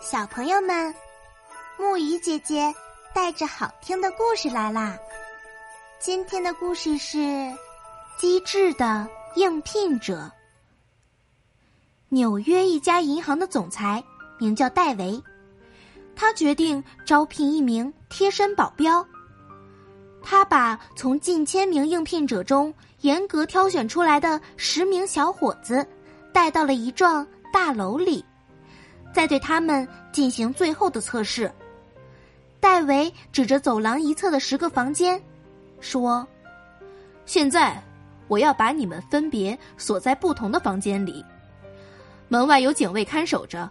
小朋友们，木鱼姐姐带着好听的故事来啦！今天的故事是《机智的应聘者》。纽约一家银行的总裁名叫戴维，他决定招聘一名贴身保镖。他把从近千名应聘者中严格挑选出来的十名小伙子带到了一幢大楼里。再对他们进行最后的测试。戴维指着走廊一侧的十个房间，说：“现在我要把你们分别锁在不同的房间里，门外有警卫看守着。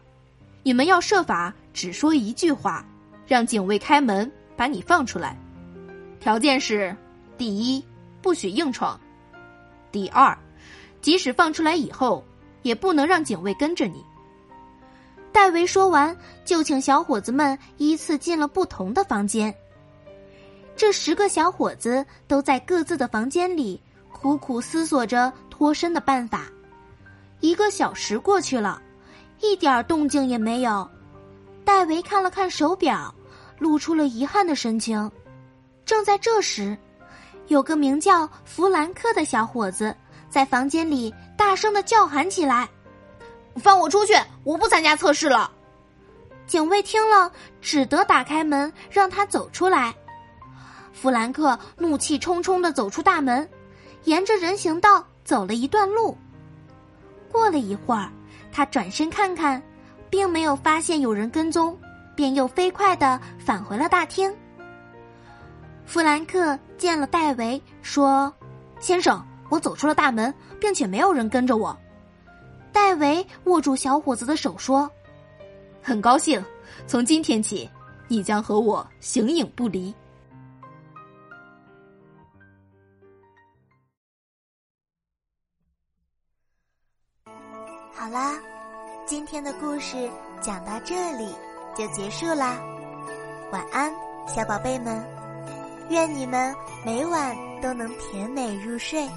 你们要设法只说一句话，让警卫开门把你放出来。条件是：第一，不许硬闯；第二，即使放出来以后，也不能让警卫跟着你。”戴维说完，就请小伙子们依次进了不同的房间。这十个小伙子都在各自的房间里苦苦思索着脱身的办法。一个小时过去了，一点动静也没有。戴维看了看手表，露出了遗憾的神情。正在这时，有个名叫弗兰克的小伙子在房间里大声的叫喊起来。放我出去！我不参加测试了。警卫听了，只得打开门让他走出来。弗兰克怒气冲冲的走出大门，沿着人行道走了一段路。过了一会儿，他转身看看，并没有发现有人跟踪，便又飞快的返回了大厅。弗兰克见了戴维，说：“先生，我走出了大门，并且没有人跟着我。”戴维握住小伙子的手说：“很高兴，从今天起，你将和我形影不离。”好啦，今天的故事讲到这里就结束啦。晚安，小宝贝们，愿你们每晚都能甜美入睡。